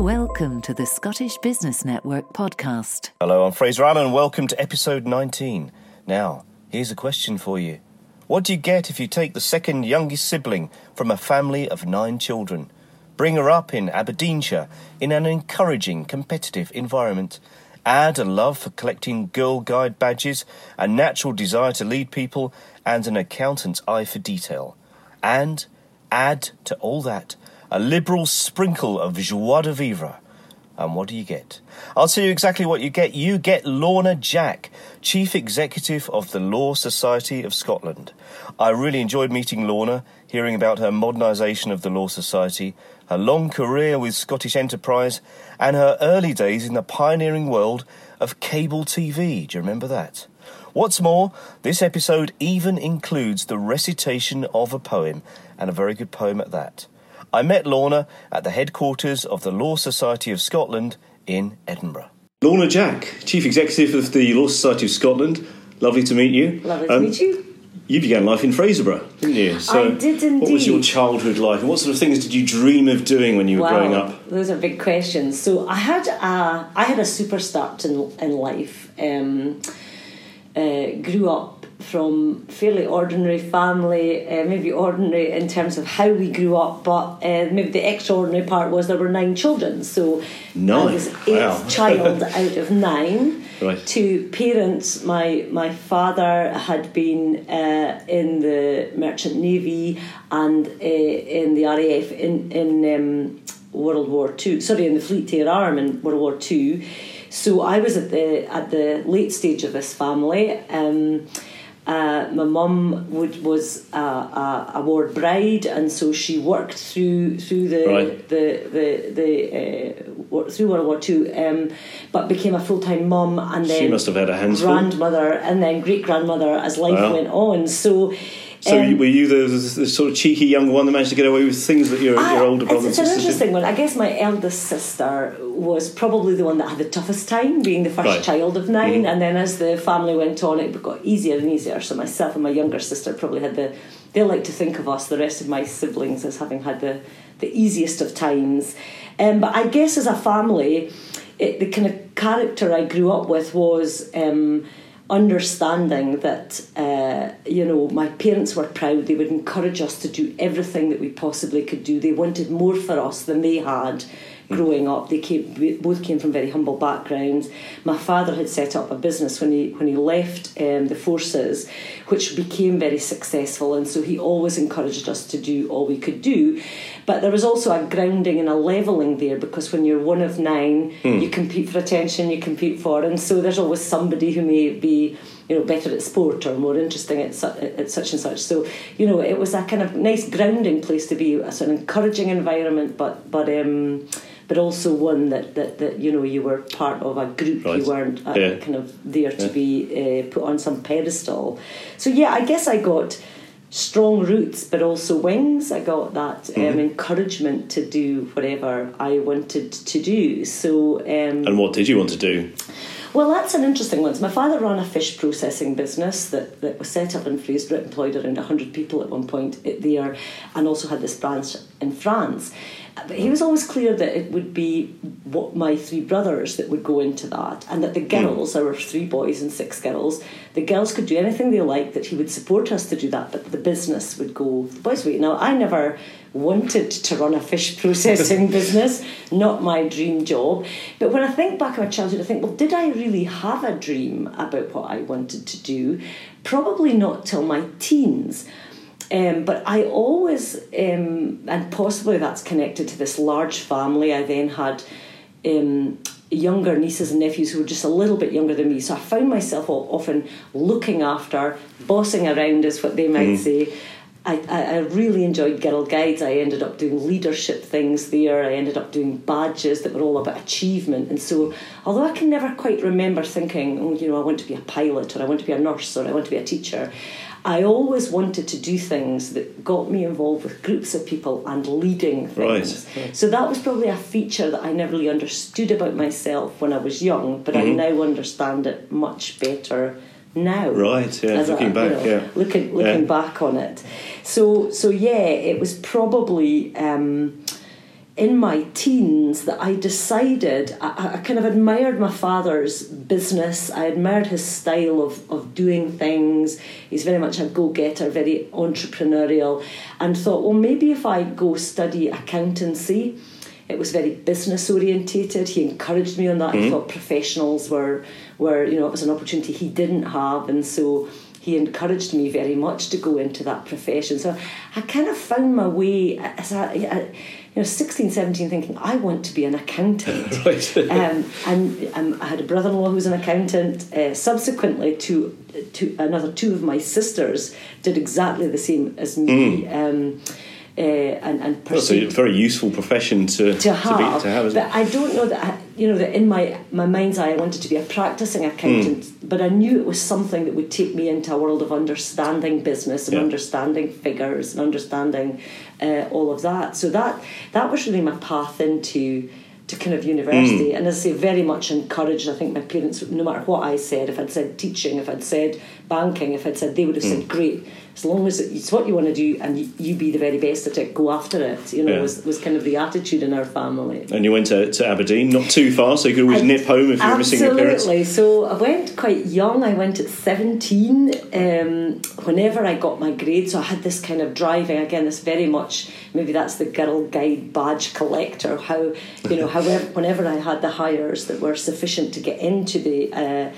Welcome to the Scottish Business Network podcast. Hello, I'm Fraser Allen. Welcome to episode 19. Now, here's a question for you. What do you get if you take the second youngest sibling from a family of nine children? Bring her up in Aberdeenshire in an encouraging, competitive environment. Add a love for collecting Girl Guide badges, a natural desire to lead people, and an accountant's eye for detail. And add to all that a liberal sprinkle of joie de vivre. And what do you get? I'll tell you exactly what you get. You get Lorna Jack, Chief Executive of the Law Society of Scotland. I really enjoyed meeting Lorna, hearing about her modernisation of the Law Society, her long career with Scottish Enterprise, and her early days in the pioneering world of cable TV. Do you remember that? What's more, this episode even includes the recitation of a poem, and a very good poem at that. I met Lorna at the headquarters of the Law Society of Scotland in Edinburgh. Lorna Jack, Chief Executive of the Law Society of Scotland. Lovely to meet you. Lovely to um, meet you. You began life in Fraserburgh, didn't you? So I did indeed. What was your childhood like, and what sort of things did you dream of doing when you were wow, growing up? Those are big questions. So I had a, I had a super start in in life. Um, uh, grew up from fairly ordinary family, uh, maybe ordinary in terms of how we grew up, but uh, maybe the extraordinary part was there were nine children. So nine. I was eighth wow. child out of nine. Right. To parents, my my father had been uh, in the Merchant Navy and uh, in the RAF in in um, World War Two. Sorry, in the Fleet Air Arm in World War Two. So I was at the at the late stage of this family. Um, uh, my mum would was a, a, a, ward bride, and so she worked through through the right. the the, the uh, through World War Two, um, but became a full time mum, and then she must have had a handful. grandmother, and then great grandmother as life wow. went on. So so um, were you the, the, sort of cheeky young one that managed to get away with things that your, I, your older brother It's, it's an interesting one. I guess my eldest sister was probably the one that had the toughest time, being the first right. child of 9 mm. and then as the family went on, it got easier and easier. So myself and my younger sister probably had the. They like to think of us, the rest of my siblings, as having had the the easiest of times. Um, but I guess as a family, it, the kind of character I grew up with was. Um, understanding that uh, you know my parents were proud. They would encourage us to do everything that we possibly could do. They wanted more for us than they had growing up they came both came from very humble backgrounds my father had set up a business when he when he left um, the forces which became very successful and so he always encouraged us to do all we could do but there was also a grounding and a levelling there because when you're one of nine, mm. you compete for attention, you compete for, and so there's always somebody who may be you know better at sport or more interesting at, su- at such and such. So you know it was a kind of nice grounding place to be, a sort of encouraging environment, but but. Um, but also one that, that, that you know you were part of a group right. you weren't uh, yeah. kind of there to yeah. be uh, put on some pedestal so yeah I guess I got strong roots but also wings. I got that um, mm-hmm. encouragement to do whatever I wanted to do. So, um, and what did you want to do? Well, that's an interesting one. My father ran a fish processing business that, that was set up in Fraser, employed around 100 people at one point there, and also had this branch in France. But he was always clear that it would be what my three brothers that would go into that, and that the hmm. girls, there were three boys and six girls, the girls could do anything they liked, that he would support us to do that, but the business would go the boys' way. Now, I never wanted to run a fish processing business, not my dream job. But when I think back on my childhood, I think, well, did I really have a dream about what I wanted to do? Probably not till my teens. Um, but I always, um, and possibly that's connected to this large family. I then had um, younger nieces and nephews who were just a little bit younger than me. So I found myself often looking after, bossing around, is what they might mm. say. I, I really enjoyed Girl Guides. I ended up doing leadership things there. I ended up doing badges that were all about achievement. And so, although I can never quite remember thinking, oh, you know, I want to be a pilot or I want to be a nurse or I want to be a teacher, I always wanted to do things that got me involved with groups of people and leading things. Right. So that was probably a feature that I never really understood about myself when I was young, but mm-hmm. I now understand it much better now. Right. Yeah. A- looking back. you know, yeah. Looking looking Yeah. back on it. So so yeah, it was probably. Um, in my teens that I decided I, I kind of admired my father's business. I admired his style of, of doing things. He's very much a go getter, very entrepreneurial, and thought, well, maybe if I go study accountancy, it was very business orientated. He encouraged me on that. He thought professionals were were you know it was an opportunity he didn't have, and so he encouraged me very much to go into that profession. So I kind of found my way as a, you know 16, 17, thinking I want to be an accountant. Right. um, and um, I had a brother-in-law who was an accountant. Uh, subsequently, to to another two of my sisters did exactly the same as me. Um, uh, and and Well, so a very useful profession to to have, be, to have but I don't know that I, you know that in my my mind's eye I wanted to be a practicing accountant, but I knew it was something that would take me into a world of understanding business and Yeah. understanding figures and understanding uh, all of that. So that that was really my path into to kind of university, and as I say, very much encouraged. I think my parents, no matter what I said, if I'd said teaching, if I'd said banking, if I'd said, they would have said, great. As long as it's what you want to do and you, you be the very best at it, go after it. You know, Yeah. was was kind of the attitude in our family. And you went to, to Aberdeen, not too far, so you could always I- nip home if you were missing your parents. Absolutely. So I went quite young. I went at 17. Um, whenever I got my grade, so I had this kind of driving again. This very much maybe that's the Girl Guide badge collector. How you know, however, whenever I had the Highers that were sufficient to get into the. Uh,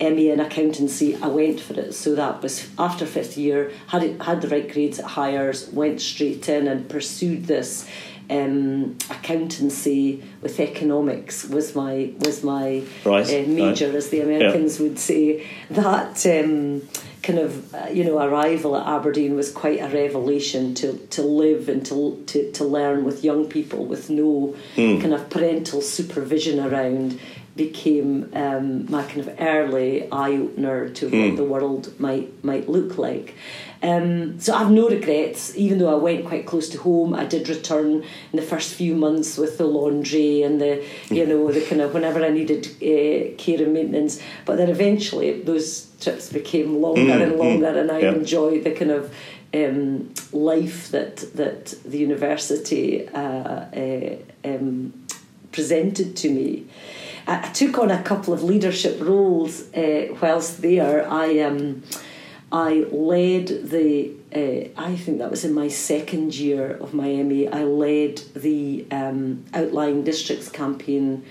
MA in accountancy, I went for it. So that was after fifth year, had it, had the right grades at Highers, went straight in and pursued this um, accountancy with economics was my was my Right, uh, major, right. as the Americans would say. That um, kind of uh, you know arrival at Aberdeen was quite a revelation to to live and to to, to learn with young people with no kind of parental supervision around became um, my kind of early eye opener to what the world might might look like. Um, so I have no regrets, even though I went quite close to home. I did return in the first few months with the laundry and the, you know, the kind of whenever I needed uh, care and maintenance. But then eventually those trips became longer and longer, and I Yeah. enjoyed the kind of um, life that that the university uh, uh, um, presented to me. I, took on a couple of leadership roles uh, whilst there. I um, I led the. Uh, I think that was in my second year of my. I led the um, outlying districts campaign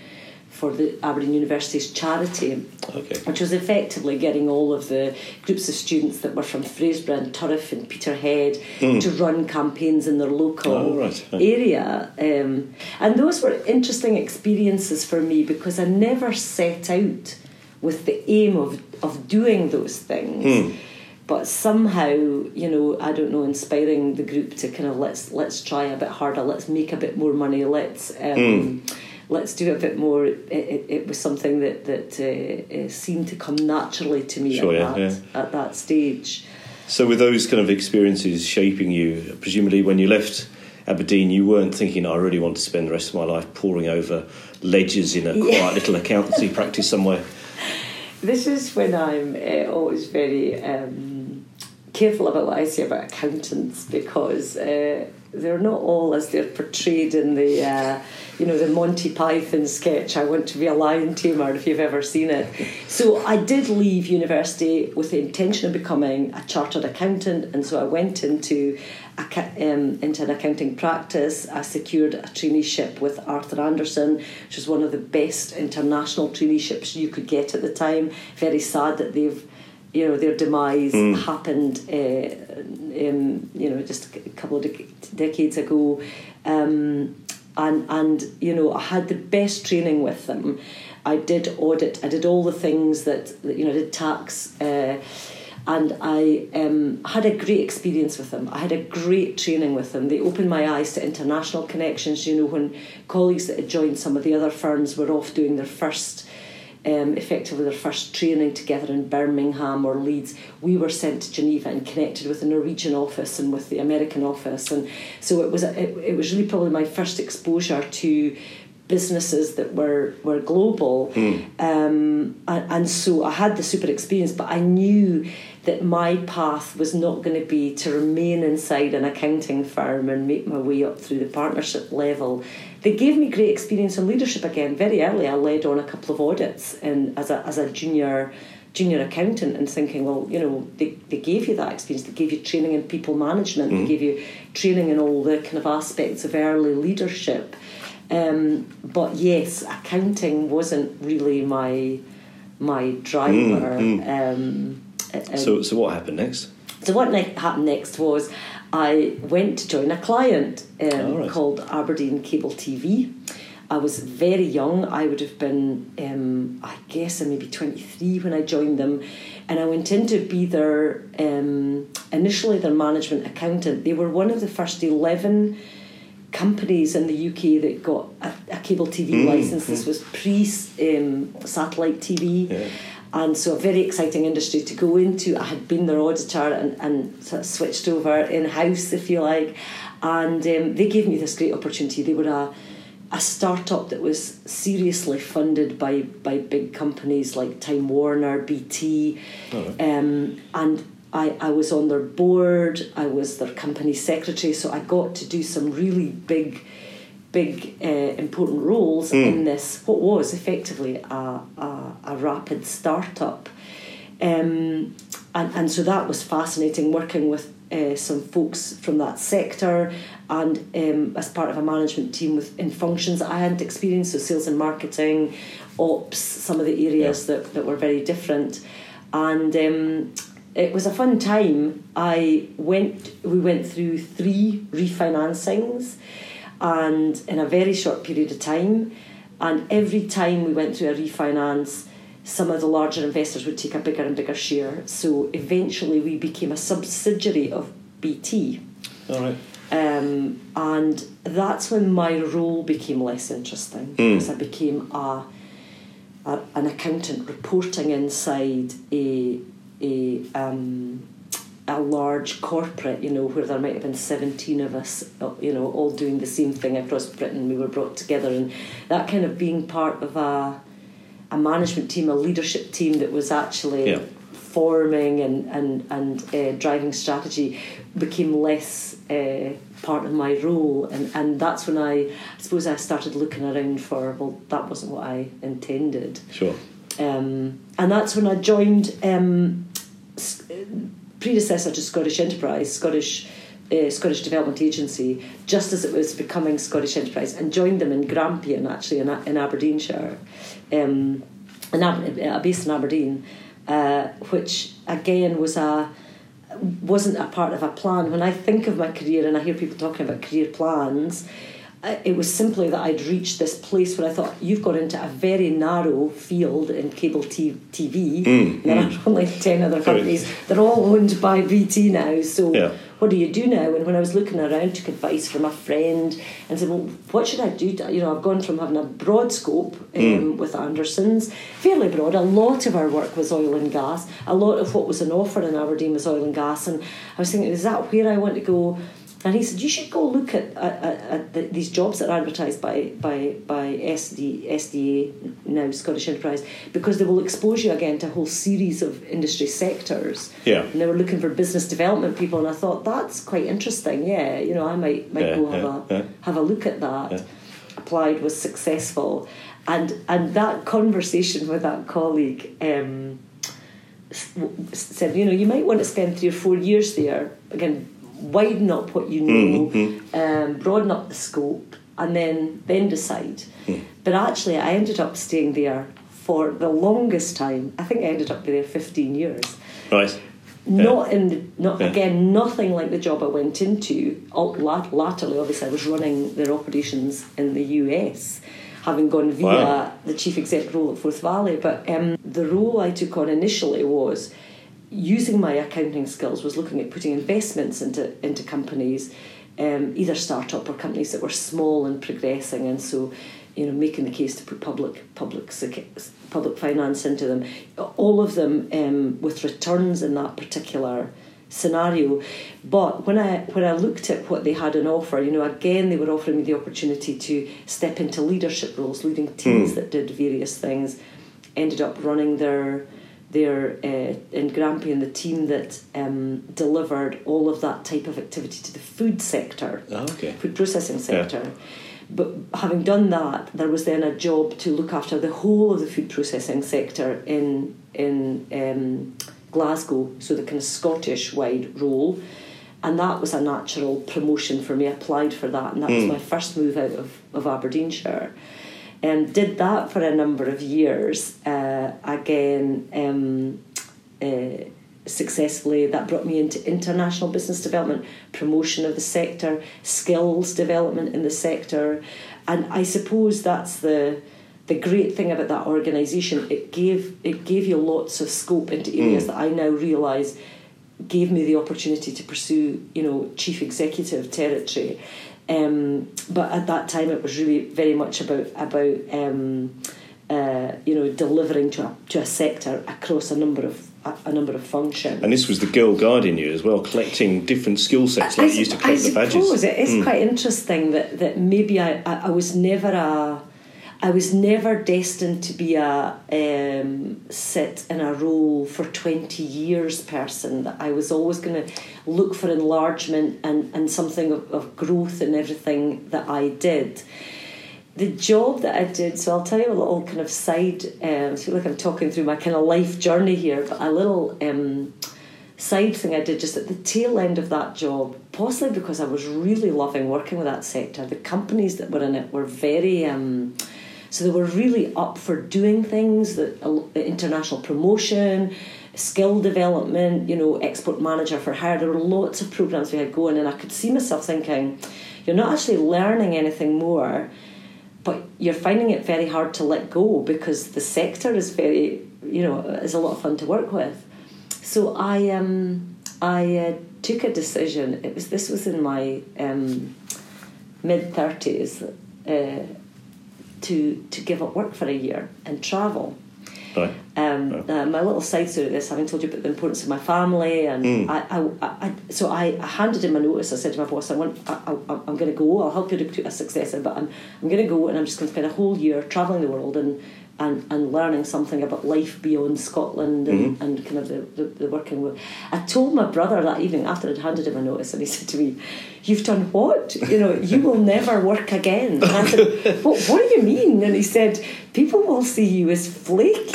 for the Aberdeen University's charity Okay. which was effectively getting all of the groups of students that were from Fraserburgh and Turriff and Peterhead to run campaigns in their local. Oh, right. area. Um, and those were interesting experiences for me because I never set out with the aim of, of doing those things. Hmm. But somehow, you know, I don't know, inspiring the group to kind of let's let's try a bit harder, let's make a bit more money, let's um, let's do a bit more. It, it, it was something that that uh, uh, seemed to come naturally to me Sure, at, yeah, that, at that stage. So, with those kind of experiences shaping you, presumably when you left Aberdeen, you weren't thinking, I really want to spend the rest of my life poring over ledgers in a Yeah. quiet little accountancy practice somewhere. This is when I'm uh, always very um, careful about what I say about accountants because uh, they're not all as they're portrayed in the, uh, you know, the Monty Python sketch. I want to be a lion tamer. If you've ever seen it, so I did leave university with the intention of becoming a chartered accountant, and so I went into um, into an accounting practice. I secured a traineeship with Arthur Andersen, which was one of the best international traineeships you could get at the time. Very sad that they've, you know, their demise happened, uh, um, you know, just a couple of dec- decades ago. Um, and and you know, I had the best training with them. I did audit. I did all the things that, that you know, I did tax. Uh, and I um, had a great experience with them. I had a great training with them. They opened my eyes to international connections. You know, when colleagues that had joined some of the other firms were off doing their first, um, effectively their first training together in Birmingham or Leeds, we were sent to Geneva and connected with the Norwegian office and with the American office, and so it was it, it was really probably my first exposure to businesses that were were global, um, and, and so I had the super experience. But I knew that my path was not going to be to remain inside an accounting firm and make my way up through the partnership level. They gave me great experience in leadership again. Very early, I led on a couple of audits and as a as a junior junior accountant and thinking, well, you know, they, they gave you that experience, they gave you training in people management, they gave you training in all the kind of aspects of early leadership. Um, but yes, accounting wasn't really my my driver. Um, and- So, so what happened next? so what ne- happened next was I went to join a client um, All right. called Aberdeen Cable TV. I was very young. I would have been, um, I guess, I maybe twenty three when I joined them, and I went in to be their um, initially their management accountant. They were one of the first eleven companies in the UK that got a, a cable TV Mm, license. This was pre um, satellite TV. Yeah. And so, a very exciting industry to go into. I had been their auditor and, and sort of switched over in house, if you like. And um, they gave me this great opportunity. They were a, a startup that was seriously funded by, by big companies like Time Warner, BT. Um, and I, I was on their board, I was their company secretary, so I got to do some really big big uh, important roles in this. What was effectively a, a, a rapid startup. Um, and, and so that was fascinating working with uh, some folks from that sector and um, as part of a management team with in functions that I hadn't experienced so sales and marketing ops some of the areas that, that were very different. And um, it was a fun time. I went we went through three refinancings and in a very short period of time. And every time we went through a refinance, some of the larger investors would take a bigger and bigger share. So eventually, we became a subsidiary of BT. All right. Um, and that's when my role became less interesting because I became a, a an accountant reporting inside a a um, a large corporate, you know, where there might have been seventeen of us, uh, you know, all doing the same thing across Britain. We were brought together, and that kind of being part of a a management team, a leadership team that was actually Yeah. forming and and and uh, driving strategy became less uh, part of my role, and and that's when I, I suppose I started looking around for well, that wasn't what I intended, Sure. um, and that's when I joined. Um, predecessor to Scottish Enterprise, Scottish uh, Scottish Development Agency, just as it was becoming Scottish Enterprise, and joined them in Grampian, actually in, in Aberdeenshire, um, in Aber- uh, based in Aberdeen, uh, which again was a wasn't a part of a plan. When I think of my career and I hear people talking about career plans, it was simply that I'd reached this place where I thought you've got into a very narrow field in cable t- TV. Mm, there are mm. only ten other companies. They're all owned by BT now. So Yeah. what do you do now? And when I was looking around, took advice from a friend and said, well, what should I do? You know, I've gone from having a broad scope um, mm. with Andersen's, fairly broad. A lot of our work was oil and gas. A lot of what was an offer in Aberdeen was oil and gas. And I was thinking, is that where I want to go? And he said, you should go look at, at, at, at the, these jobs that are advertised by by by SD, SDA, now Scottish Enterprise, because they will expose you again to a whole series of industry sectors. Yeah. And they were looking for business development people, and I thought that's quite interesting. Yeah, you know, I might might Yeah, go have yeah, a yeah. have a look at that. Applied was successful, and and that conversation with that colleague. Um, said, you know, you might want to spend three or four years there. Again, widen up what you know, um, broaden up the scope, and then then decide. But actually, I ended up staying there for the longest time. I think I ended up there fifteen years. Right. Not in the, not Yeah. again nothing like the job I went into. Latterly, obviously, I was running their operations in the US, having gone via Wow. the chief exec role at Forth Valley. But um, the role I took on initially was using my accounting skills was looking at putting investments into into companies, um, either startup or companies that were small and progressing, and so you know making the case to put public public public finance into them. All of them um, with returns in that particular scenario. But when I when I looked at what they had on offer, you know, again they were offering me the opportunity to step into leadership roles, leading teams Mm. that did various things. Ended up running their their uh, in Grampian the team that um, delivered all of that type of activity to the food sector Oh, okay. food processing sector. But having done that, there was then a job to look after the whole of the food processing sector in in um, Glasgow, so the kind of Scottish wide role, and that was a natural promotion for me. I applied for that, and that was my first move out of, of Aberdeenshire. And did that for a number of years. Uh, again, um, uh, successfully. That brought me into international business development, promotion of the sector, skills development in the sector, and I suppose that's the the great thing about that organisation. It gave it gave you lots of scope into areas that I now realise gave me the opportunity to pursue, you know, chief executive territory. Um, but at that time, it was really very much about about um, uh, you know delivering to a to a sector across a number of a, a number of functions. And this was the girl guide in you as well, collecting different skill sets like you used to collect the badges. Hmm. suppose it is quite interesting that, that maybe I, I, I was never a I was never destined to be a um, sit in a role for 20 years person. That I was always going to look for enlargement and, and something of, of growth in everything that I did. The job that I did, so I'll tell you a little kind of side, um, I feel like I'm talking through my kind of life journey here, but a little um, side thing I did just at the tail end of that job, possibly because I was really loving working with that sector. The companies that were in it were very, um, so they were really up for doing things, the, uh, international promotion, skill development, you know, export manager for hire. There were lots of programs we had going, and I could see myself thinking, you're not actually learning anything more but you're finding it very hard to let go because the sector is very you know is a lot of fun to work with so i um i uh, took a decision it was this was in my um mid 30s uh, to to give up work for a year and travel Right. um, uh, my little side story of this, having told you about the importance of my family, and I, I, I, so I, handed him a notice. I said to my boss, "I want, I, I'm going to go. I'll help you recruit a successor, but I'm, I'm going to go, and I'm just going to spend a whole year traveling the world and and, and learning something about life beyond Scotland and, mm-hmm. and kind of the, the, the working world. I told my brother that evening after I'd handed him a notice, and he said to me, "You've done what? You know, you will never work again." And I said, "What? What do you mean?" And he said, "People will see you as flaky."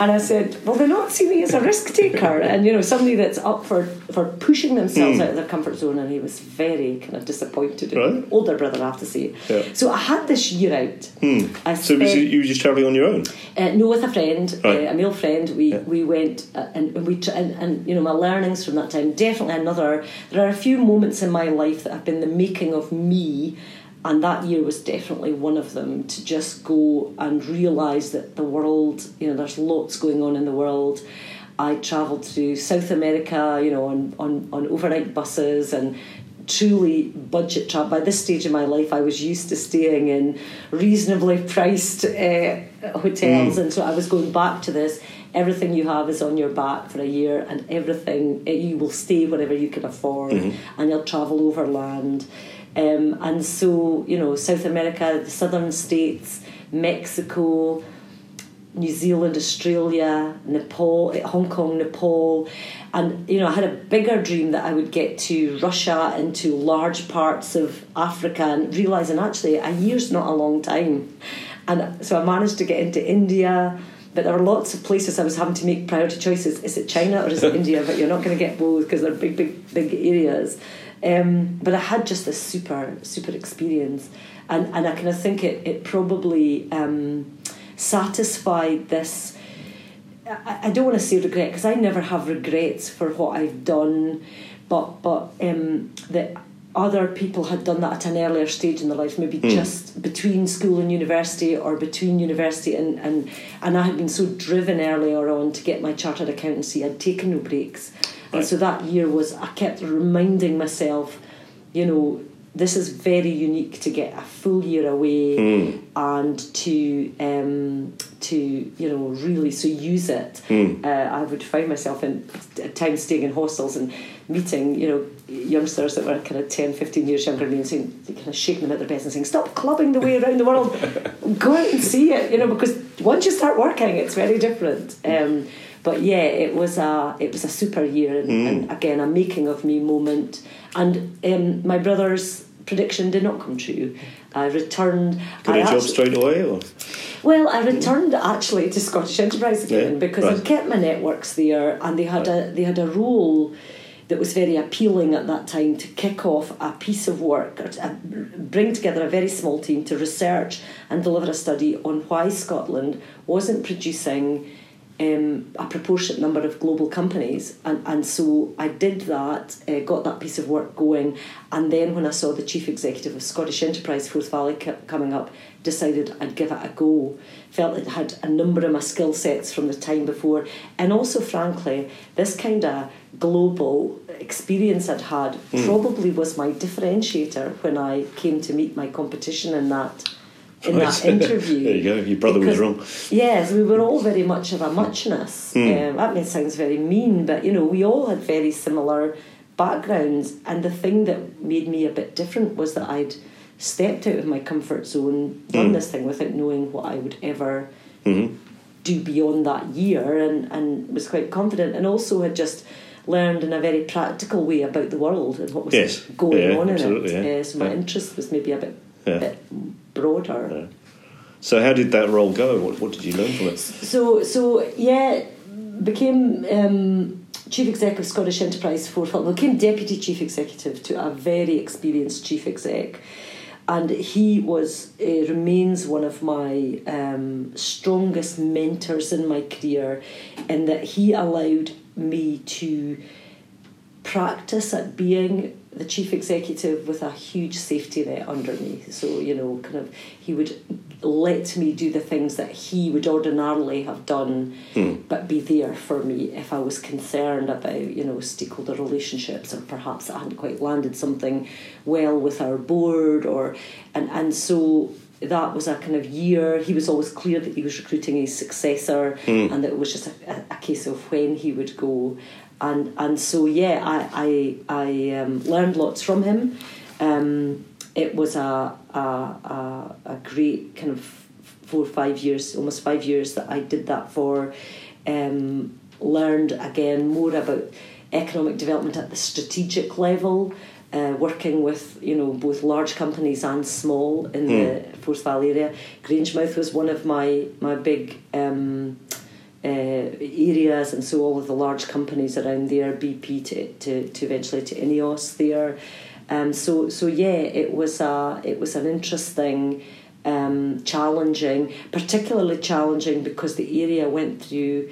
And I said, "Well, they're not see me as a risk taker, and you know, somebody that's up for for pushing themselves out of their comfort zone." And he was very kind of disappointed. Right. Older brother, I have to say. Yeah. So I had this year out. I So was you, were just travelling on your own? uh, no, with a friend, Right. uh, a male friend. We we went uh, and, and we tr- and, and you know my learnings from that time. Definitely another. There are a few moments in my life that have been the making of me, and that year was definitely one of them. To just go and realise that the world, you know, there's lots going on in the world. I travelled to South America, you know, on, on, on overnight buses and truly budget travel. By this stage in my life, I was used to staying in reasonably priced uh, hotels, and so I was going back to this. Everything you have is on your back for a year, and everything eh, you will stay wherever you can afford, and you'll travel overland. Um, and so, you know, South America, the southern states, Mexico, New Zealand, Australia, Nepal, eh, Hong Kong, Nepal, and you know I had a bigger dream that I would get to Russia and to large parts of Africa, and realizing actually a year's not a long time, and so I managed to get into India. But there were lots of places I was having to make priority choices. Is it China or is it India? But you're not going to get both because they're big, big, big areas. Um, but I had just this super, super experience, and and I kind of think it it probably. Um, satisfied this I, I don't want to say regret because I never have regrets for what I've done but but um, that other people had done that at an earlier stage in their life maybe just between school and university or between university and, and and I had been so driven earlier on to get my chartered accountancy I'd taken no breaks and so that year was I kept reminding myself you know this is very unique to get a full year away Mm. and to um, to you know really so use it. Mm. Uh, I would find myself in at times staying in hostels and meeting you know youngsters that were kind of 10, 15 years younger than me and saying kind of shaking them at their best and saying stop clubbing the way around the world, go out and see it. You know because once you start working, it's very different. Um, but yeah, it was a it was a super year and, Mm. and again a making of me moment. And um, my brother's prediction did not come true. I returned. Got I a job straight away, or well, I returned actually to Scottish Enterprise again Yeah, because right. I'd kept my networks there, and they had a they had a role that was very appealing at that time to kick off a piece of work, or to uh, bring together a very small team to research and deliver a study on why Scotland wasn't producing um, a proportionate number of global companies, and, and so I did that, uh, got that piece of work going, and then when I saw the chief executive of Scottish Enterprise Forth Valley co- coming up, decided I'd give it a go. Felt it had a number of my skill sets from the time before, and also, frankly, this kind of global experience I'd had probably was my differentiator when I came to meet my competition in that in Right. that interview. There you go, your brother was wrong. Yes, we were all very much of a muchness. Um, that may sounds very mean, but you know, we all had very similar backgrounds. And the thing that made me a bit different was that I'd stepped out of my comfort zone, done this thing without knowing what I would ever do beyond that year, and, and was quite confident, and also had just learned in a very practical way about the world and what was Yes. going Yeah, on in it. yeah. Uh, so my Yeah. interest was maybe a bit, Yeah. bit broader. So how did that role go? What, what did you learn from it? So so yeah, became um, chief executive of Scottish Enterprise for Forth. Became deputy chief executive to a very experienced chief exec, and he was uh, remains one of my um, strongest mentors in my career, in that he allowed me to practice at being the chief executive with a huge safety net under me. So, you know, kind of, he would let me do the things that he would ordinarily have done, hmm. but be there for me if I was concerned about, you know, stakeholder relationships or perhaps I hadn't quite landed something well with our board or, and, and so that was a kind of year. He was always clear that he was recruiting a successor, hmm. and that it was just a, a case of when he would go. And and so yeah, I I, I um, learned lots from him. Um, it was a, a a a great kind of four or five years, almost five years that I did that for. Um, learned again more about economic development at the strategic level uh, working with you know both large companies and small in the Forth Valley area. Grangemouth was one of my my big um, uh, areas, and so all of the large companies around there, BP to to, to eventually to Ineos there. Um, so so yeah, it was a it was an interesting. Um, challenging, particularly challenging because the area went through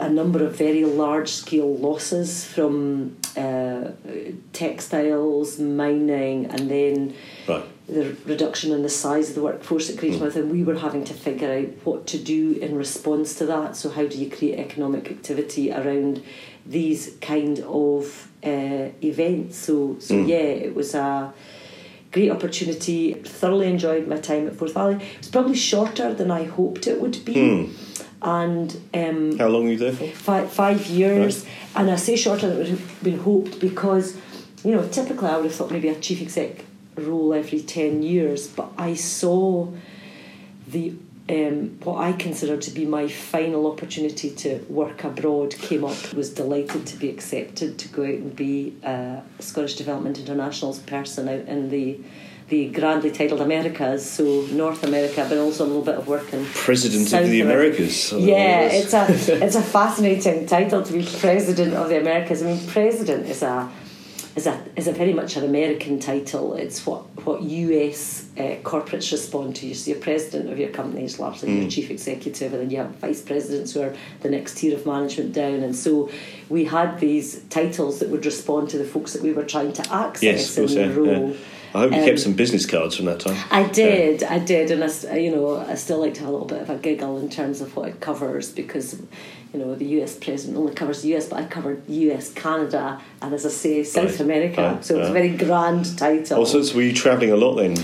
a number of very large scale losses from uh, textiles, mining, and then Right. The reduction in the size of the workforce at Grangemouth, and we were having to figure out what to do in response to that. So, how do you create economic activity around these kind of uh, events? So, so yeah, it was a great opportunity. Thoroughly enjoyed my time at Forth Valley. It was probably shorter than I hoped it would be, and. Um, How long were you there for? five, five years, and I say shorter than it would have been hoped because, you know, typically I would have thought maybe a chief exec role every 10 years, but I saw the um, what I consider to be my final opportunity to work abroad came up. Was delighted to be accepted to go out and be a Scottish Development International's person out in the the grandly titled Americas, so North America, but also a little bit of work in President South of the America. Americas. Yeah, it's a it's a fascinating title to be president of the Americas. I mean, president is a is a is a very much an American title. It's what what US uh, corporates respond to. So you're president of your company is largely Mm. your chief executive, and then you have vice presidents who are the next tier of management down. And so we had these titles that would respond to the folks that we were trying to access Yes, in the role. yeah. I hope you um, kept some business cards from that time. I did, yeah. I did, and I, you know, I still like to have a little bit of a giggle in terms of what it covers because, you know, the US president only covers the US, but I covered US, Canada, and as I say, South right. America. Right. So it's a very grand title. Also, so were you travelling a lot then?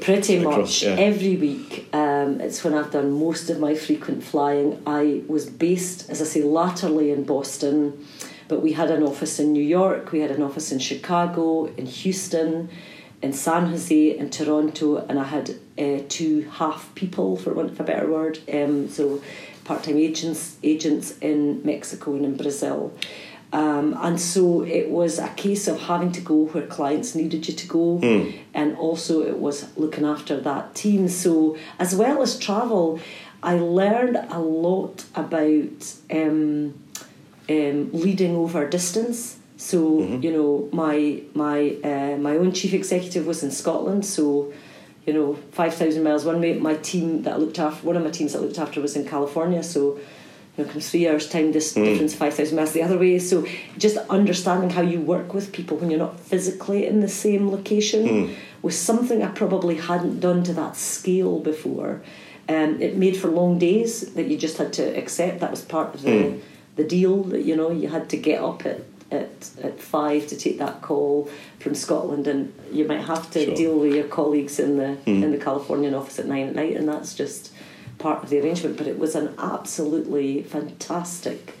Pretty across, much yeah. every week. Um, it's when I've done most of my frequent flying. I was based, as I say, latterly in Boston, but we had an office in New York, we had an office in Chicago, in Houston in San Jose and Toronto, and I had uh, two half people, for want of a better word, um, so part time agents agents in Mexico and in Brazil. Um, and so it was a case of having to go where clients needed you to go, mm. and also it was looking after that team. So, as well as travel, I learned a lot about um, um leading over distance so mm-hmm. you know, my my uh, my own chief executive was in Scotland, so you know, five thousand miles one way. My team that I looked after, one of my teams that I looked after was in California, so you know, comes three hours time this mm. difference five thousand miles the other way. So just understanding how you work with people when you're not physically in the same location mm. was something I probably hadn't done to that scale before. Um, it made for long days that you just had to accept. That was part of the mm. the deal. That you know you had to get up at at, at five to take that call from Scotland, and you might have to sure. deal with your colleagues in the mm. in the Californian office at nine at night, and that's just part of the arrangement. But it was an absolutely fantastic,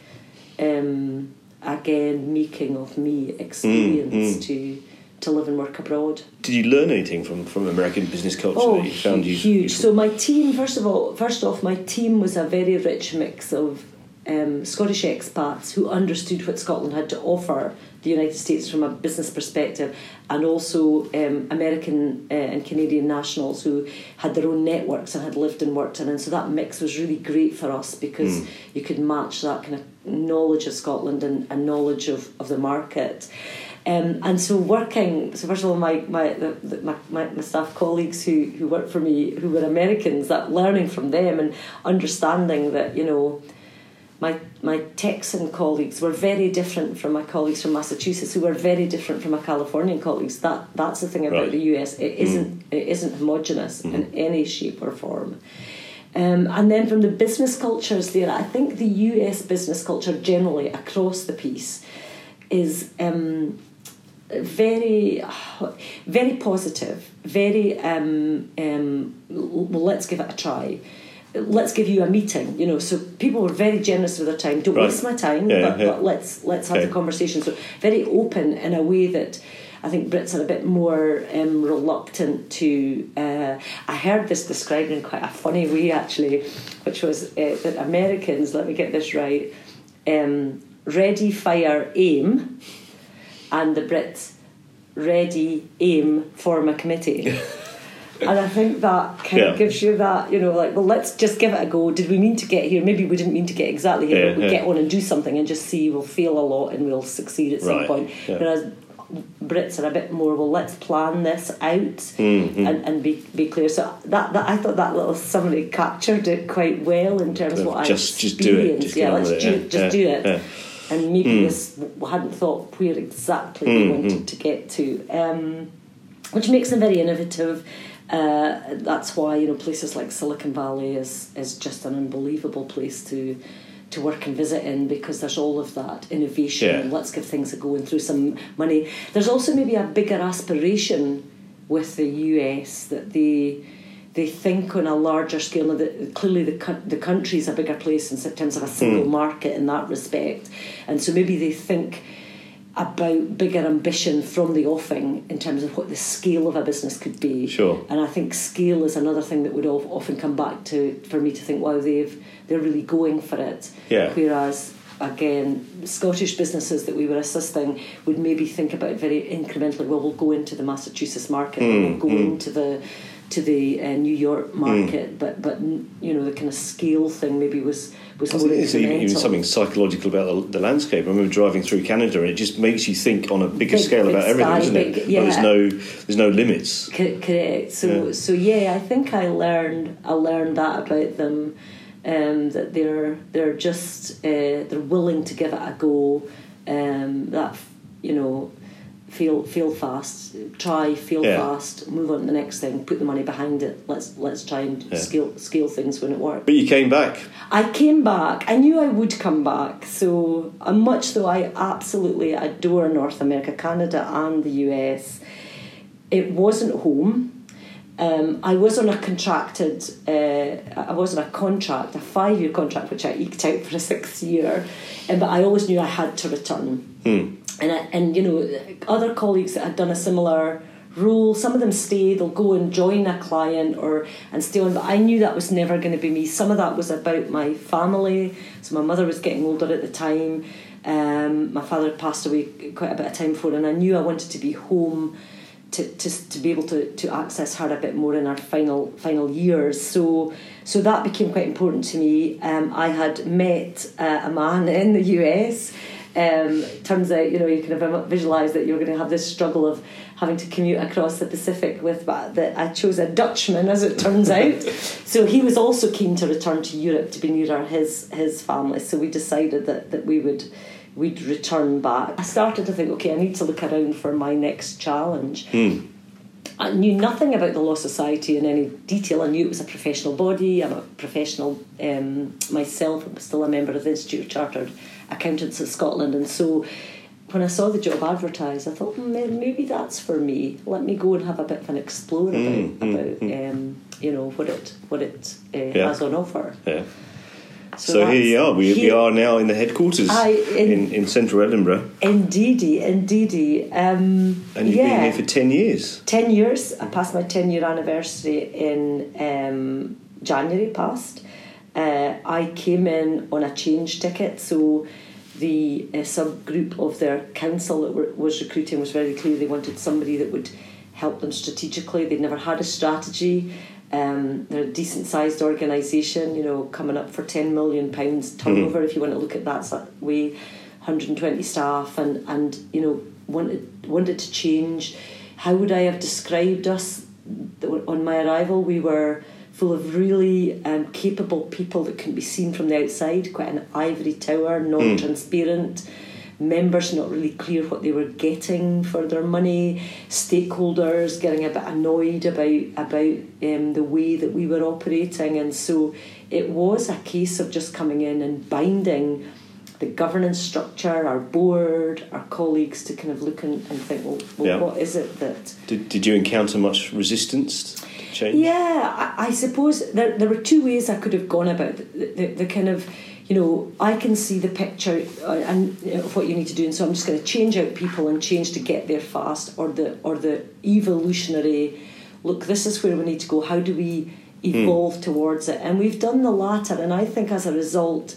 um, again, making of me experience mm, mm. to to live and work abroad. Did you learn anything from, from American business culture oh, that you found huge. you huge? So my team, first of all, first off, my team was a very rich mix of um, Scottish expats who understood what Scotland had to offer the United States from a business perspective, and also um, American uh, and Canadian nationals who had their own networks and had lived and worked in. And so that mix was really great for us because mm. you could match that kind of knowledge of Scotland and, and knowledge of, of the market. Um, and so working, so first of all, my my, the, the, my, my, my staff colleagues who, who worked for me, who were Americans, that learning from them and understanding that, you know, my my Texan colleagues were very different from my colleagues from Massachusetts, who were very different from my Californian colleagues. That that's the thing about right. the US. It mm. isn't mm. it isn't homogenous mm. in mm-hmm. any shape or form. Um, and then from the business cultures there, I think the US business culture generally across the piece is um, very, very positive. Very um, um well, let's give it a try let's give you a meeting you know so people were very generous with their time don't right. waste my time yeah, but, yeah. but, let's let's have okay. the conversation so very open in a way that I think Brits are a bit more um, reluctant to. Uh, I heard this described in quite a funny way, actually, which was uh, that Americans, let me get this right, um, ready, fire, aim, and the Brits, ready, aim, form a committee. and I think that kind yeah. of gives you that, you know, like, well, let's just give it a go. Did we mean to get here? Maybe we didn't mean to get exactly here, yeah, but we yeah. get on and do something and just see we'll fail a lot and we'll succeed at some right. point. Whereas Brits are a bit more, well, let's plan this out mm-hmm. and, and be, be clear. So that, that I thought that little summary captured it quite well in terms of what just, I. Just do it. Just yeah, let's do, it, just do it. And maybe mm. this hadn't thought where exactly mm-hmm. we wanted to get to. Um, which makes them very innovative uh, that's why you know places like Silicon Valley is is just an unbelievable place to to work and visit in because there's all of that innovation yeah. and let's give things a go and throw some money. There's also maybe a bigger aspiration with the US that they they think on a larger scale. Now, the, clearly, the the country's a bigger place in terms of a single mm. market in that respect, and so maybe they think about bigger ambition from the offing in terms of what the scale of a business could be. Sure. And I think scale is another thing that would often come back to for me to think, wow, they've they're really going for it. Yeah. Whereas again, Scottish businesses that we were assisting would maybe think about it very incrementally. Well, we'll go into the Massachusetts market, mm, we'll go mm. into the to the uh, New York hmm. market, mm. but but you know the kind of scale thing maybe was was more There's even something psychological about the, the, landscape. I remember driving through Canada, and it just makes you think on a bigger big, scale about everything, doesn't big, it? Yeah. there's no there's no limits. Correct. So yeah. so yeah, I think I learned I learned that about them. Um, that they're they're just uh, they're willing to give it a go. Um, that you know fail fail fast, try, fail Yeah. fast, move on to the next thing, put the money behind it. Let's let's try and Yeah. scale scale things when it works. But you came back. I came back. I knew I would come back. So, uh, much though I absolutely adore North America, Canada, and the US, it wasn't home. Um, I was on a contracted, uh, I was on a contract, a five year contract, which I eked out for a sixth year, but I always knew I had to return. And, I, and, you know, other colleagues that had done a similar role, some of them stay, they'll go and join a client or and stay on, but I knew that was never going to be me. Some of that was about my family. So my mother was getting older at the time. Um, my father had passed away quite a bit of time before, and I knew I wanted to be home to, to, to be able to, to access her a bit more in our final final years. So so that became quite important to me. Um, I had met uh, a man in the US. Um, turns out, you know, you kind of visualise that you're going to have this struggle of having to commute across the Pacific with, but that I chose a Dutchman, as it turns out. so he was also keen to return to Europe to be nearer his his family. So we decided that that we would we'd return back. I started to think, okay, I need to look around for my next challenge. I knew nothing about the Law Society in any detail. I knew it was a professional body. I'm a professional um, myself. I'm still a member of the Institute of Chartered Accountants of Scotland, and so when I saw the job advertised, I thought "Hmm, maybe that's for me. Let me go and have a bit of an explore about about Um, you know what it what it uh, Yeah. has on offer. Yeah. So, here you are. We, we are now in the headquarters I- in- in, in central Edinburgh. Indeedy, indeedy. Um, And you've yeah. been here for 10 years. 10 years. I passed my 10 year anniversary in um, January past. Uh, I came in on a change ticket, so the uh, subgroup of their council that were, was recruiting was very clear they wanted somebody that would help them strategically. They'd never had a strategy. Um, they're a decent sized organisation, you know, coming up for £10 million turnover, if you want to look at that way, 120 staff, and, and you know, wanted, wanted to change. How would I have described us on my arrival? We were full of really um, capable people that couldn't be seen from the outside, quite an ivory tower, non transparent. Members not really clear what they were getting for their money, stakeholders getting a bit annoyed about about um, the way that we were operating, and so it was a case of just coming in and binding the governance structure, our board, our colleagues to kind of look and, and think, well, well Yeah. what is it that Did, did you encounter much resistance change? yeah, I, I suppose there, there were two ways I could have gone about the, the, the kind of, you know, I can see the picture uh, and you know, of what you need to do, and so I'm just going to change out people and change to get there fast, or the or the evolutionary. Look, this is where we need to go. How do we evolve towards it? And we've done the latter, and I think as a result.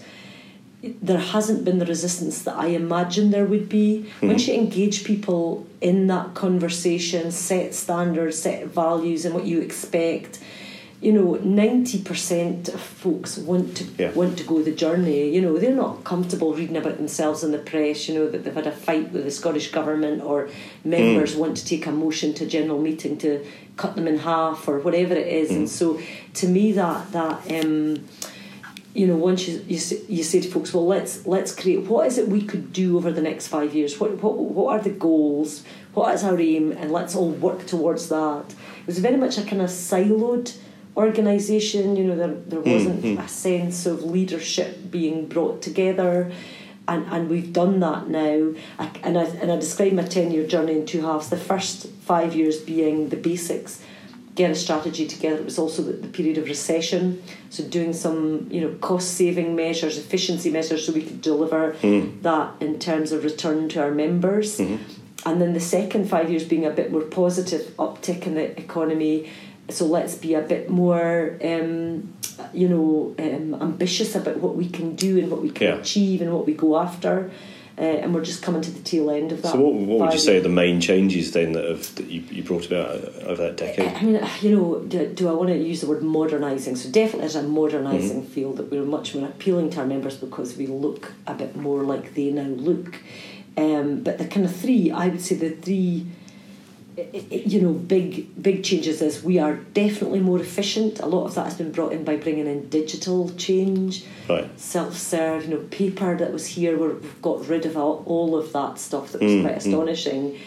There hasn't been the resistance that I imagined there would be. Once mm-hmm. you engage people in that conversation, set standards, set values, and what you expect, you know, ninety percent of folks want to Yeah. want to go the journey. You know, they're not comfortable reading about themselves in the press. You know that they've had a fight with the Scottish government, or members mm. want to take a motion to general meeting to cut them in half, or whatever it is. And mm. so, to me, that that. Um, you know, once you, you say- you say to folks, well, let's let's create. What is it we could do over the next five years? What what what are the goals? What is our aim? And let's all work towards that. It was very much a kind of siloed organisation. You know, there there mm-hmm. wasn't a sense of leadership being brought together. And, and we've done that now. I, and, I, and I describe my 10 year journey in two halves. The first five years being the basics, get a strategy together. It was also the, the period of recession, so doing some you know cost saving measures, efficiency measures, so we could deliver that in terms of return to our members. And then the second five years being a bit more positive uptick in the economy. So let's be a bit more, um, you know, um, ambitious about what we can do and what we can Yeah. achieve and what we go after. Uh, and we're just coming to the tail end of that. So what, what would you say are the main changes then that, have, that you, you brought about over that decade? I mean, you know, do, do I want to use the word modernising? So definitely there's a modernising feel that we're much more appealing to our members because we look a bit more like they now look. Um, but the kind of three, I would say the three, you know, big big changes is we are definitely more efficient. A lot of that has been brought in by bringing in digital change Right. self-serve, you know, paper that was here. We've got rid of all, all of that stuff that was mm, quite mm. astonishing,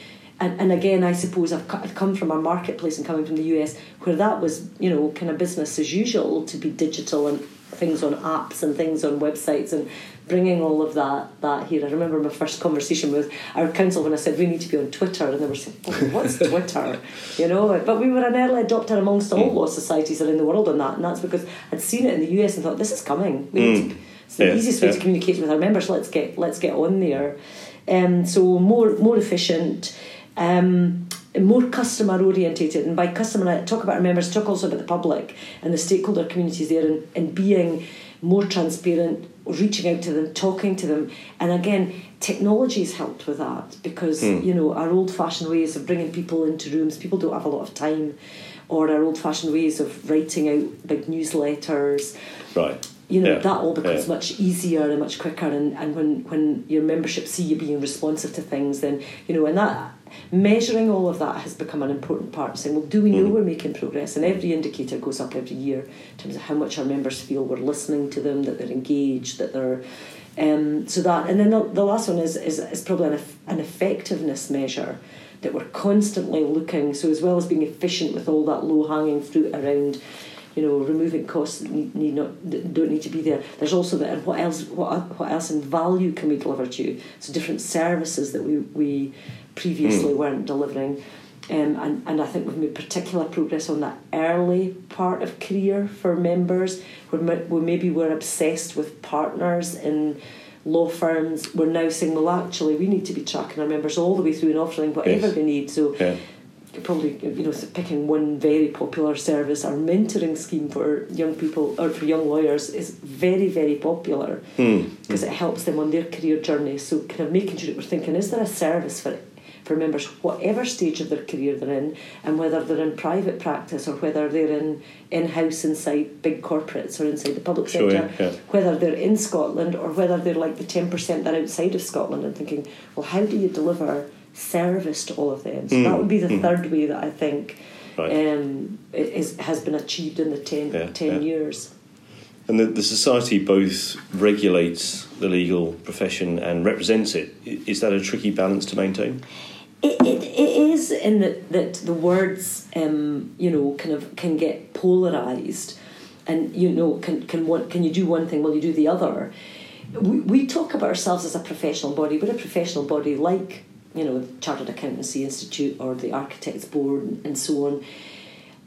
and, and again, I suppose I've, I've come from a marketplace and coming from the US where that was, you know, kind of business as usual to be digital and things on apps and things on websites and bringing all of that that here. I remember my first conversation with our council when I said we need to be on Twitter, and they were saying, oh, "What's Twitter?" you know. But we were an early adopter amongst all mm. law societies around the world on that, and that's because I'd seen it in the US and thought this is coming. We mm. to, it's the yeah, easiest way yeah. to communicate with our members. Let's get let's get on there. Um, so more more efficient. Um, more customer orientated and by customer I talk about our members talk also about the public and the stakeholder communities there and, and being more transparent reaching out to them talking to them and again technology has helped with that because mm. you know our old fashioned ways of bringing people into rooms people don't have a lot of time or our old fashioned ways of writing out big newsletters right you know yeah. that all becomes yeah. much easier and much quicker and, and when when your membership see you being responsive to things then you know and that measuring all of that has become an important part. Saying, well, do we know mm. we're making progress? And every indicator goes up every year in terms of how much our members feel we're listening to them, that they're engaged, that they're. Um, so that, and then the, the last one is, is, is probably an, an effectiveness measure that we're constantly looking. So as well as being efficient with all that low hanging fruit around you know, removing costs that need, need not don't need to be there. There's also that and what else what what else in value can we deliver to you? So different services that we we previously mm. weren't delivering. Um, and, and I think we've made particular progress on that early part of career for members, where, where maybe we're obsessed with partners in law firms. We're now saying, well, actually, we need to be tracking our members all the way through and offering whatever yes. they need. So, yeah. Probably, you know, picking one very popular service, our mentoring scheme for young people or for young lawyers is very, very popular because hmm. mm. it helps them on their career journey. So, kind of making sure that we're thinking, is there a service for for members, whatever stage of their career they're in, and whether they're in private practice or whether they're in in house inside big corporates or inside the public sure, sector, yeah. whether they're in Scotland or whether they're like the 10% that are outside of Scotland and thinking, well, how do you deliver service to all of them? So mm. that would be the mm. third way that I think right. um, is, has been achieved in the 10, yeah, 10 yeah. years. And the, the society both regulates the legal profession and represents it. Is that a tricky balance to maintain? It, it, it is in that, that the words, um, you know, kind of can get polarised, and you know, can can one, can you do one thing while you do the other? We, we talk about ourselves as a professional body. We're a professional body like you know, Chartered Accountancy Institute or the Architects Board and so on.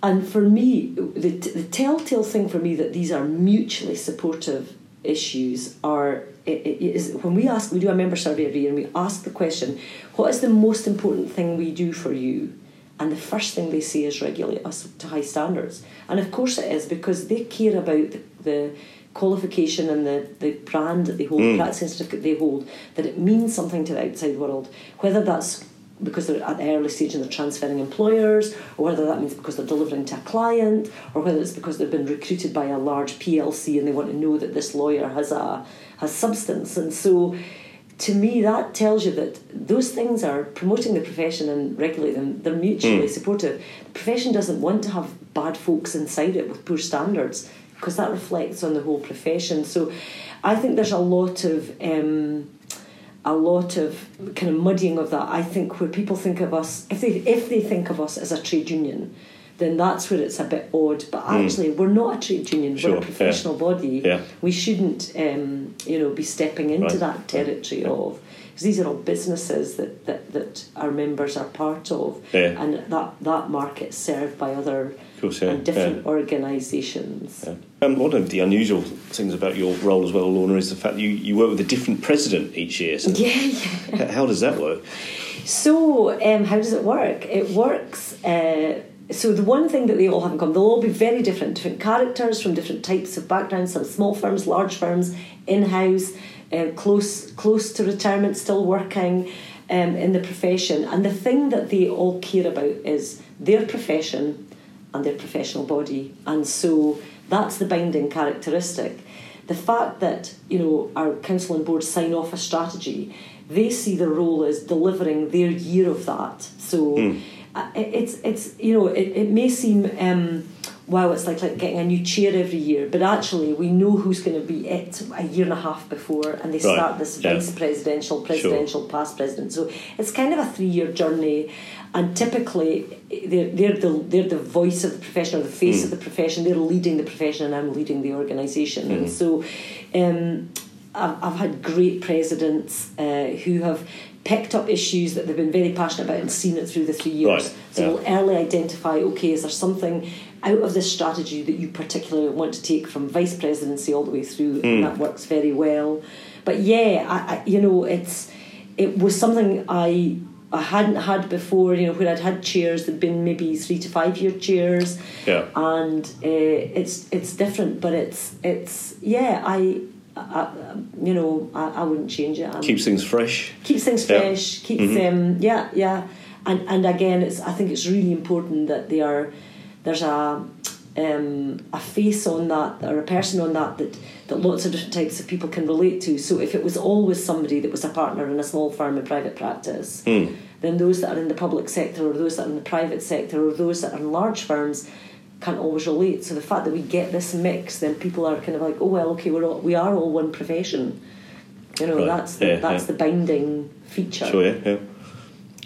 And for me, the, the telltale thing for me that these are mutually supportive issues are is when we ask we do a member survey every year and we ask the question what is the most important thing we do for you and the first thing they say is regulate us to high standards and of course it is because they care about the, the qualification and the, the brand that they hold mm. the practice certificate they hold that it means something to the outside world whether that's because they're at the early stage and they're transferring employers, or whether that means because they're delivering to a client, or whether it's because they've been recruited by a large PLC and they want to know that this lawyer has a has substance. And so, to me, that tells you that those things are promoting the profession and regulating them. They're mutually mm. supportive. The profession doesn't want to have bad folks inside it with poor standards because that reflects on the whole profession. So, I think there's a lot of um, a lot of kind of muddying of that. I think where people think of us, if they if they think of us as a trade union, then that's where it's a bit odd. But hmm. actually, mm. we're not a trade union; sure. we're a professional yeah. body. Yeah. We shouldn't, um, you know, be stepping into right. that territory of because these are all businesses that, that, that our members are part of, yeah. and that that market is served by other course, yeah. and different organisations. Yeah. Um, one of the unusual things about your role as well, Lorna, is the fact you, you work with a different president each year. So yeah, yeah. How does that work? So, um, how does it work? It works. Uh, so the one thing that they all have in common, they'll all be very different, different characters from different types of backgrounds. Some small firms, large firms, in-house uh, close close to retirement, still working um, in the profession. And the thing that they all care about is their profession and their professional body. And so that's the binding characteristic. The fact that you know our council and board sign off a strategy, they see the role as delivering their year of that. So mm. it's it's you know it, it may seem. Um, wow, it's like, like getting a new chair every year. But actually, we know who's going to be it a year and a half before, and they Right, start this yeah. vice presidential, presidential, past president. So it's kind of a three year journey. And typically, they're, they're, the, they're the voice of the profession or the face Hmm. of the profession. They're leading the profession, and I'm leading the organisation. And so um, I've, I've had great presidents uh, who have picked up issues that they've been very passionate about and seen it through the three years. Right, So yeah. we'll early identify okay, is there something out of this strategy that you particularly want to take from vice presidency all the way through? Hmm. And that works very well. But yeah, I, I, you know, it's it was something I. I hadn't had before, you know, where I'd had chairs that'd been maybe three to five year chairs, Yeah. and uh, it's it's different, but it's it's yeah, I, I you know, I, I wouldn't change it. I'm, Keeps things fresh. keeps things Yeah. fresh keeps them yeah yeah and and again it's i think it's really important that they are there's a um, a face on that or a person on that that that lots of different types of people can relate to so if it was always somebody that was a partner in a small firm in private practice then those that are in the public sector or those that are in the private sector or those that are in large firms can't always relate so the fact that we get this mix then people are kind of like oh well okay we're all, we are all one profession you know Right. that's the, Yeah, that's yeah. the binding feature. Sure, yeah, yeah.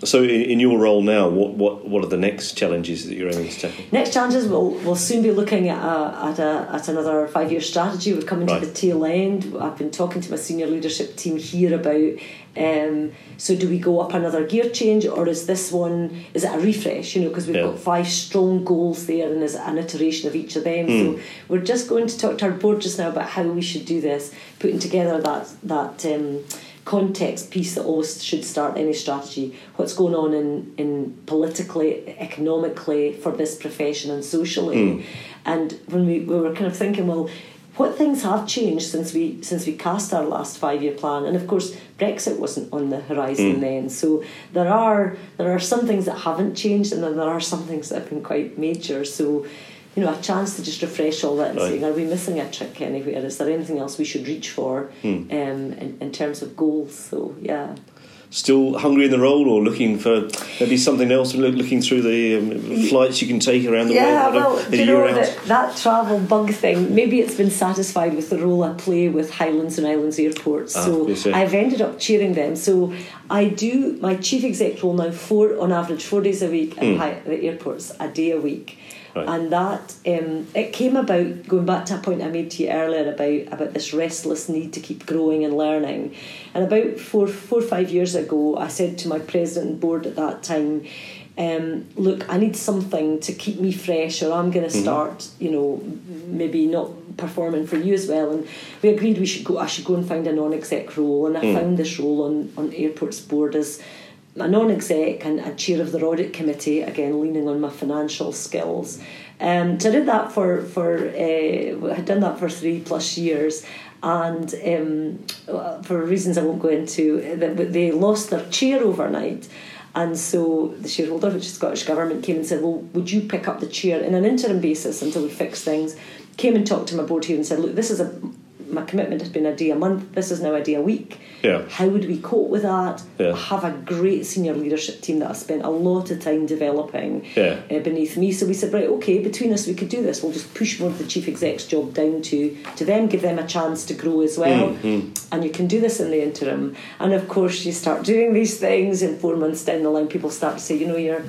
So, in, your role now, what, what, what are the next challenges that you're aiming to tackle? Next challenges, we'll, we'll soon be looking at, a, at, a, at another five year strategy. We're coming Right. to the tail end. I've been talking to my senior leadership team here about um, so do we go up another gear change or is this one, is it a refresh? You know, because we've Yeah. got five strong goals there and is an iteration of each of them. Hmm. So we're just going to talk to our board just now about how we should do this, putting together that, that um, context piece that always should start any strategy. What's going on in, in politically, economically for this profession and socially. Hmm. And when we, we were kind of thinking, well, what things have changed since we since we cast our last five year plan? And of course, Brexit wasn't on the horizon hmm. then. So there are there are some things that haven't changed, and then there are some things that have been quite major. So. You know, a chance to just refresh all that and Right. saying, are we missing a trick anywhere? Is there anything else we should reach for um, in, in terms of goals? So, yeah. Still hungry in the role, or looking for maybe something else? Looking through the um, flights you can take around the Yeah, world. well, you know that, that travel bug thing? Maybe it's been satisfied with the role I play with Highlands and Islands airports. Ah, so yes. I've ended up chairing them. So I do my chief exec role now four on average four days a week at hi- the airports, a day a week. Right. And that um, it came about going back to a point I made to you earlier about about this restless need to keep growing and learning. And about four four or five years ago, I said to my president and board at that time, um, "Look, I need something to keep me fresh, or I'm going to start, you know, maybe not performing for you as well." And we agreed we should go. I should go and find a non-exec role, and I found this role on on airports board as a non-exec and a chair of the audit committee again leaning on my financial skills. Um, so I did that for for uh, had done that for three plus years and um, for reasons I won't go into they lost their chair overnight. And so the shareholder which is Scottish Government came and said well would you pick up the chair? In an interim basis until we fix things came and talked to my board here and said look this is a my commitment has been a day a month this is now a day a week Yeah. how would we cope with that? Yeah. I have a great senior leadership team that I've spent a lot of time developing Yeah. uh, beneath me. So we said, right, okay, between us we could do this. We'll just push more of the chief exec's job down to, to them, give them a chance to grow as well. And you can do this in the interim. And of course, you start doing these things, and four months down the line, people start to say, you know, you're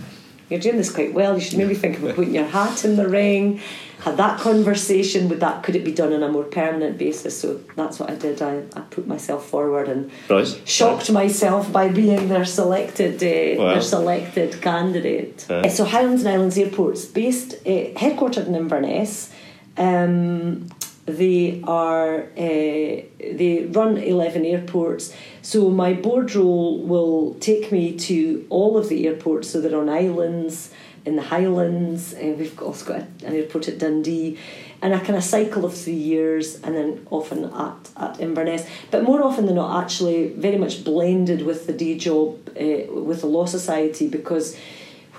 you're doing this quite well. You should maybe think about putting your hat in the ring. Had that conversation with that. Could it be done on a more permanent basis? So that's what I did. I, I put myself forward and Right. shocked myself by being their selected uh, Wow. their selected candidate. Yeah. Uh, so Highlands and Islands Airports, based uh, headquartered in Inverness. Um, they are uh, they run eleven airports. So my board role will take me to all of the airports. So they're on islands in the Highlands. Uh, we've also got an airport at Dundee. And a kind of cycle of three years, and then often at, at Inverness, but more often than not, actually very much blended with the day job uh, with the Law Society because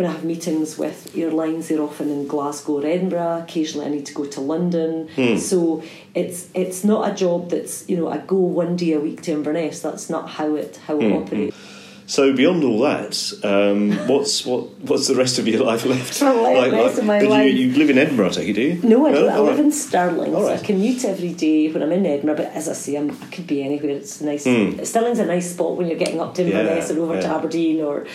when I have meetings with airlines, they're often in Glasgow or Edinburgh. Occasionally, I need to go to London. So it's it's not a job that's you know I go one day a week to Inverness. That's not how it how it operates. So beyond all that, um, what's what what's the rest of your life left? Le- rest of my life. You, you live in Edinburgh, I take it, do you? No, I don't. I All live right. in Stirling, All so right. I commute every day when I'm in Edinburgh. But as I say, I'm, I could be anywhere. It's nice. Hmm. Stirling's a nice spot when you're getting up to Inverness Yeah, or over to. Aberdeen or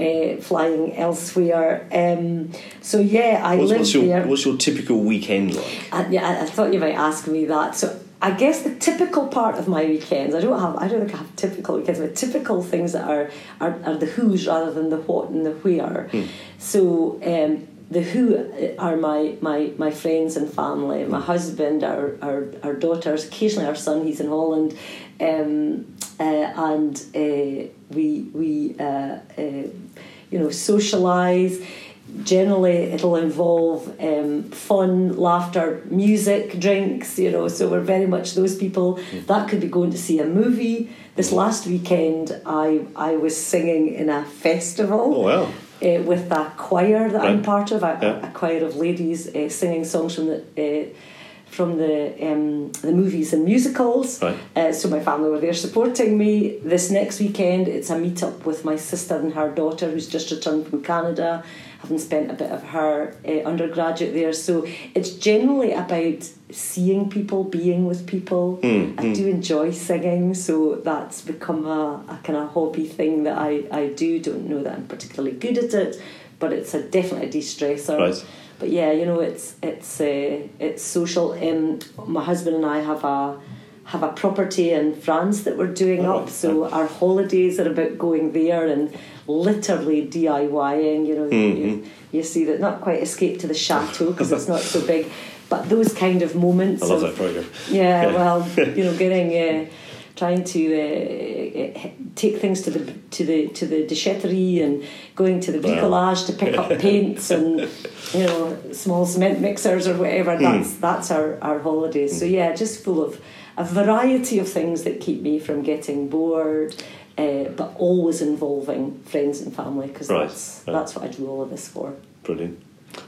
uh, flying elsewhere. Um, so yeah, I What's, live what's your there. what's your typical weekend like? I, yeah, I- I thought you might ask me that. So I guess the typical part of my weekends, I don't have, I don't think I have typical weekends, but typical things that are are, are the who's rather than the what and the where. So um, the who are my, my, my friends and family, my husband, our, our, our daughters, occasionally our son, he's in Holland, um, uh, and uh, we we uh, uh, you know socialise generally it'll involve um, fun, laughter, music, drinks, you know, so we're very much those people. That could be going to see a movie. This last weekend, I, I was singing in a festival. Oh wow! Uh, with a choir that I'm part of, a, Yeah. a choir of ladies uh, singing songs from the uh, from the um, the movies and musicals. Right. Uh, so my family were there supporting me. This next weekend, it's a meet up with my sister and her daughter, who's just returned from Canada, having spent a bit of her uh, undergraduate there. So it's generally about seeing people, being with people. I do enjoy singing, so that's become a, a kind of hobby thing that I, I do. Don't know that I'm particularly good at it, but it's a definitely a de-stressor. Right. But yeah, you know, it's it's uh, it's social. Um, my husband and I have a have a property in France that we're doing Oh, up. So our holidays are about going there and literally DIYing. You know, Mm-hmm. you, you see that not quite escape to the chateau because it's not so big, but those kind of moments. I love of, that program. yeah, Yeah. well, you know, getting uh, trying to uh, uh, take things to the to the to the déchetterie and going to the Wow. to pick up paints and you know small cement mixers or whatever. Hmm. That's that's our our holidays. So yeah, just full of a variety of things that keep me from getting bored. Uh, but always involving friends and family because Right, that's right. that's what I do all of this for. Brilliant.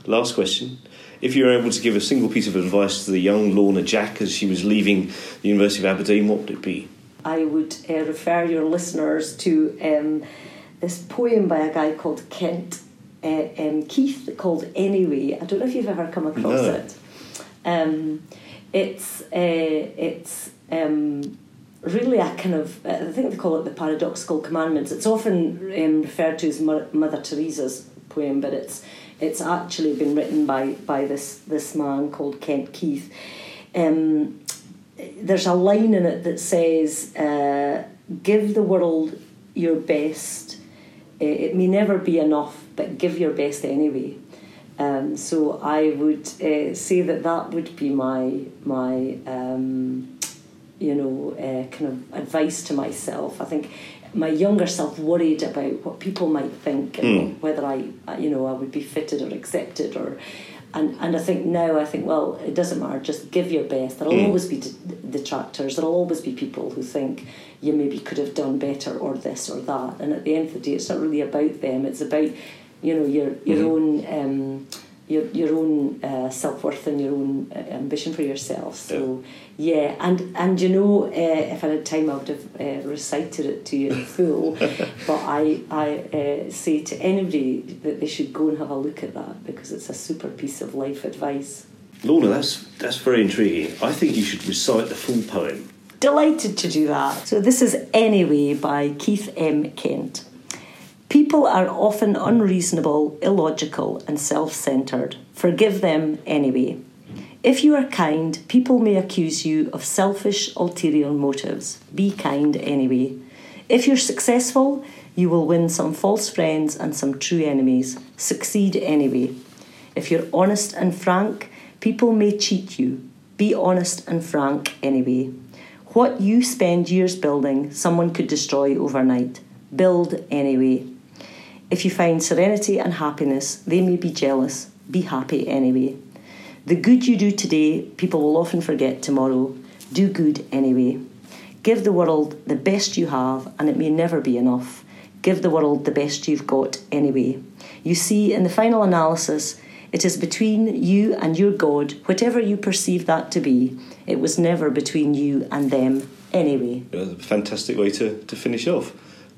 Last question. If you were able to give a single piece of advice to the young Lorna Jack as she was leaving the University of Aberdeen, what would it be? I would uh, refer your listeners to um, this poem by a guy called Kent uh, um, Keith called Anyway. I don't know if you've ever come across No. it. Um, it's uh, it's um, really a kind of I think they call it the paradoxical commandments. It's often um, referred to as Mother Teresa's poem, but it's it's actually been written by by this this man called Kent Keith. Um, there's a line in it that says, uh, "Give the world your best. Uh, It may never be enough, but give your best anyway." Um, so I would uh, say that that would be my my um, you know uh, kind of advice to myself. I think my younger self worried about what people might think and whether I you know I would be fitted or accepted or. And, and I think now I think well it doesn't matter just give your best. There'll always be detractors. There'll always be people who think you maybe could have done better or this or that. And at the end of the day it's not really about them. It's about you know your your own um, your your own uh, self worth and your own uh, ambition for yourself. So yeah, and and you know, uh, if I had time, I would have uh, recited it to you in full. but I I uh, say to anybody that they should go and have a look at that because it's a super piece of life advice. Lorna, that's, that's very intriguing. I think you should recite the full poem. Delighted to do that. So this is Anyway by Keith M. Kent. People are often unreasonable, illogical, and self centered. Forgive them anyway. If you are kind, people may accuse you of selfish, ulterior motives. Be kind anyway. If you're successful, you will win some false friends and some true enemies. Succeed anyway. If you're honest and frank, people may cheat you. Be honest and frank anyway. What you spend years building, someone could destroy overnight. Build anyway. If you find serenity and happiness, they may be jealous. Be happy anyway. The good you do today, people will often forget tomorrow. Do good anyway. Give the world the best you have, and it may never be enough. Give the world the best you've got anyway. You see, in the final analysis, it is between you and your God, whatever you perceive that to be. It was never between you and them anyway. Uh, A fantastic way to, to finish off.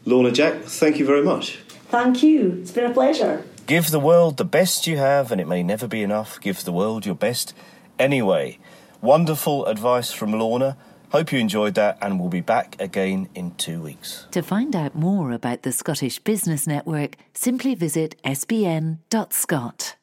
Lorna Jack, thank you very much. Thank you. It's been a pleasure. Give the world the best you have, and it may never be enough. Give the world your best anyway. Wonderful advice from Lorna. Hope you enjoyed that, and we'll be back again in two weeks. To find out more about the Scottish Business Network, simply visit sbn.scot.